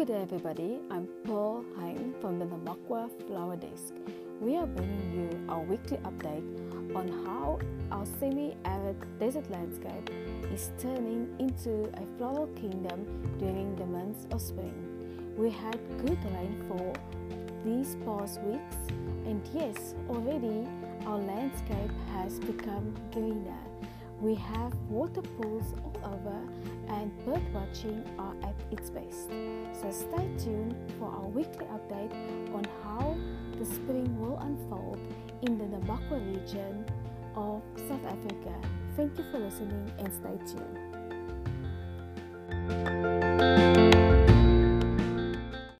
Good day, everybody. I'm Paul Heim from the Namakwa Flower Desk. We are bringing you our weekly update on how our semi arid desert landscape is turning into a floral kingdom during the months of spring. We had good rainfall these past weeks, and yes, already our landscape has become greener. We have water pools all over, and bird watching are at its best. So stay tuned for our weekly update on how the spring will unfold in the Namakwa region of South Africa. Thank you for listening and stay tuned.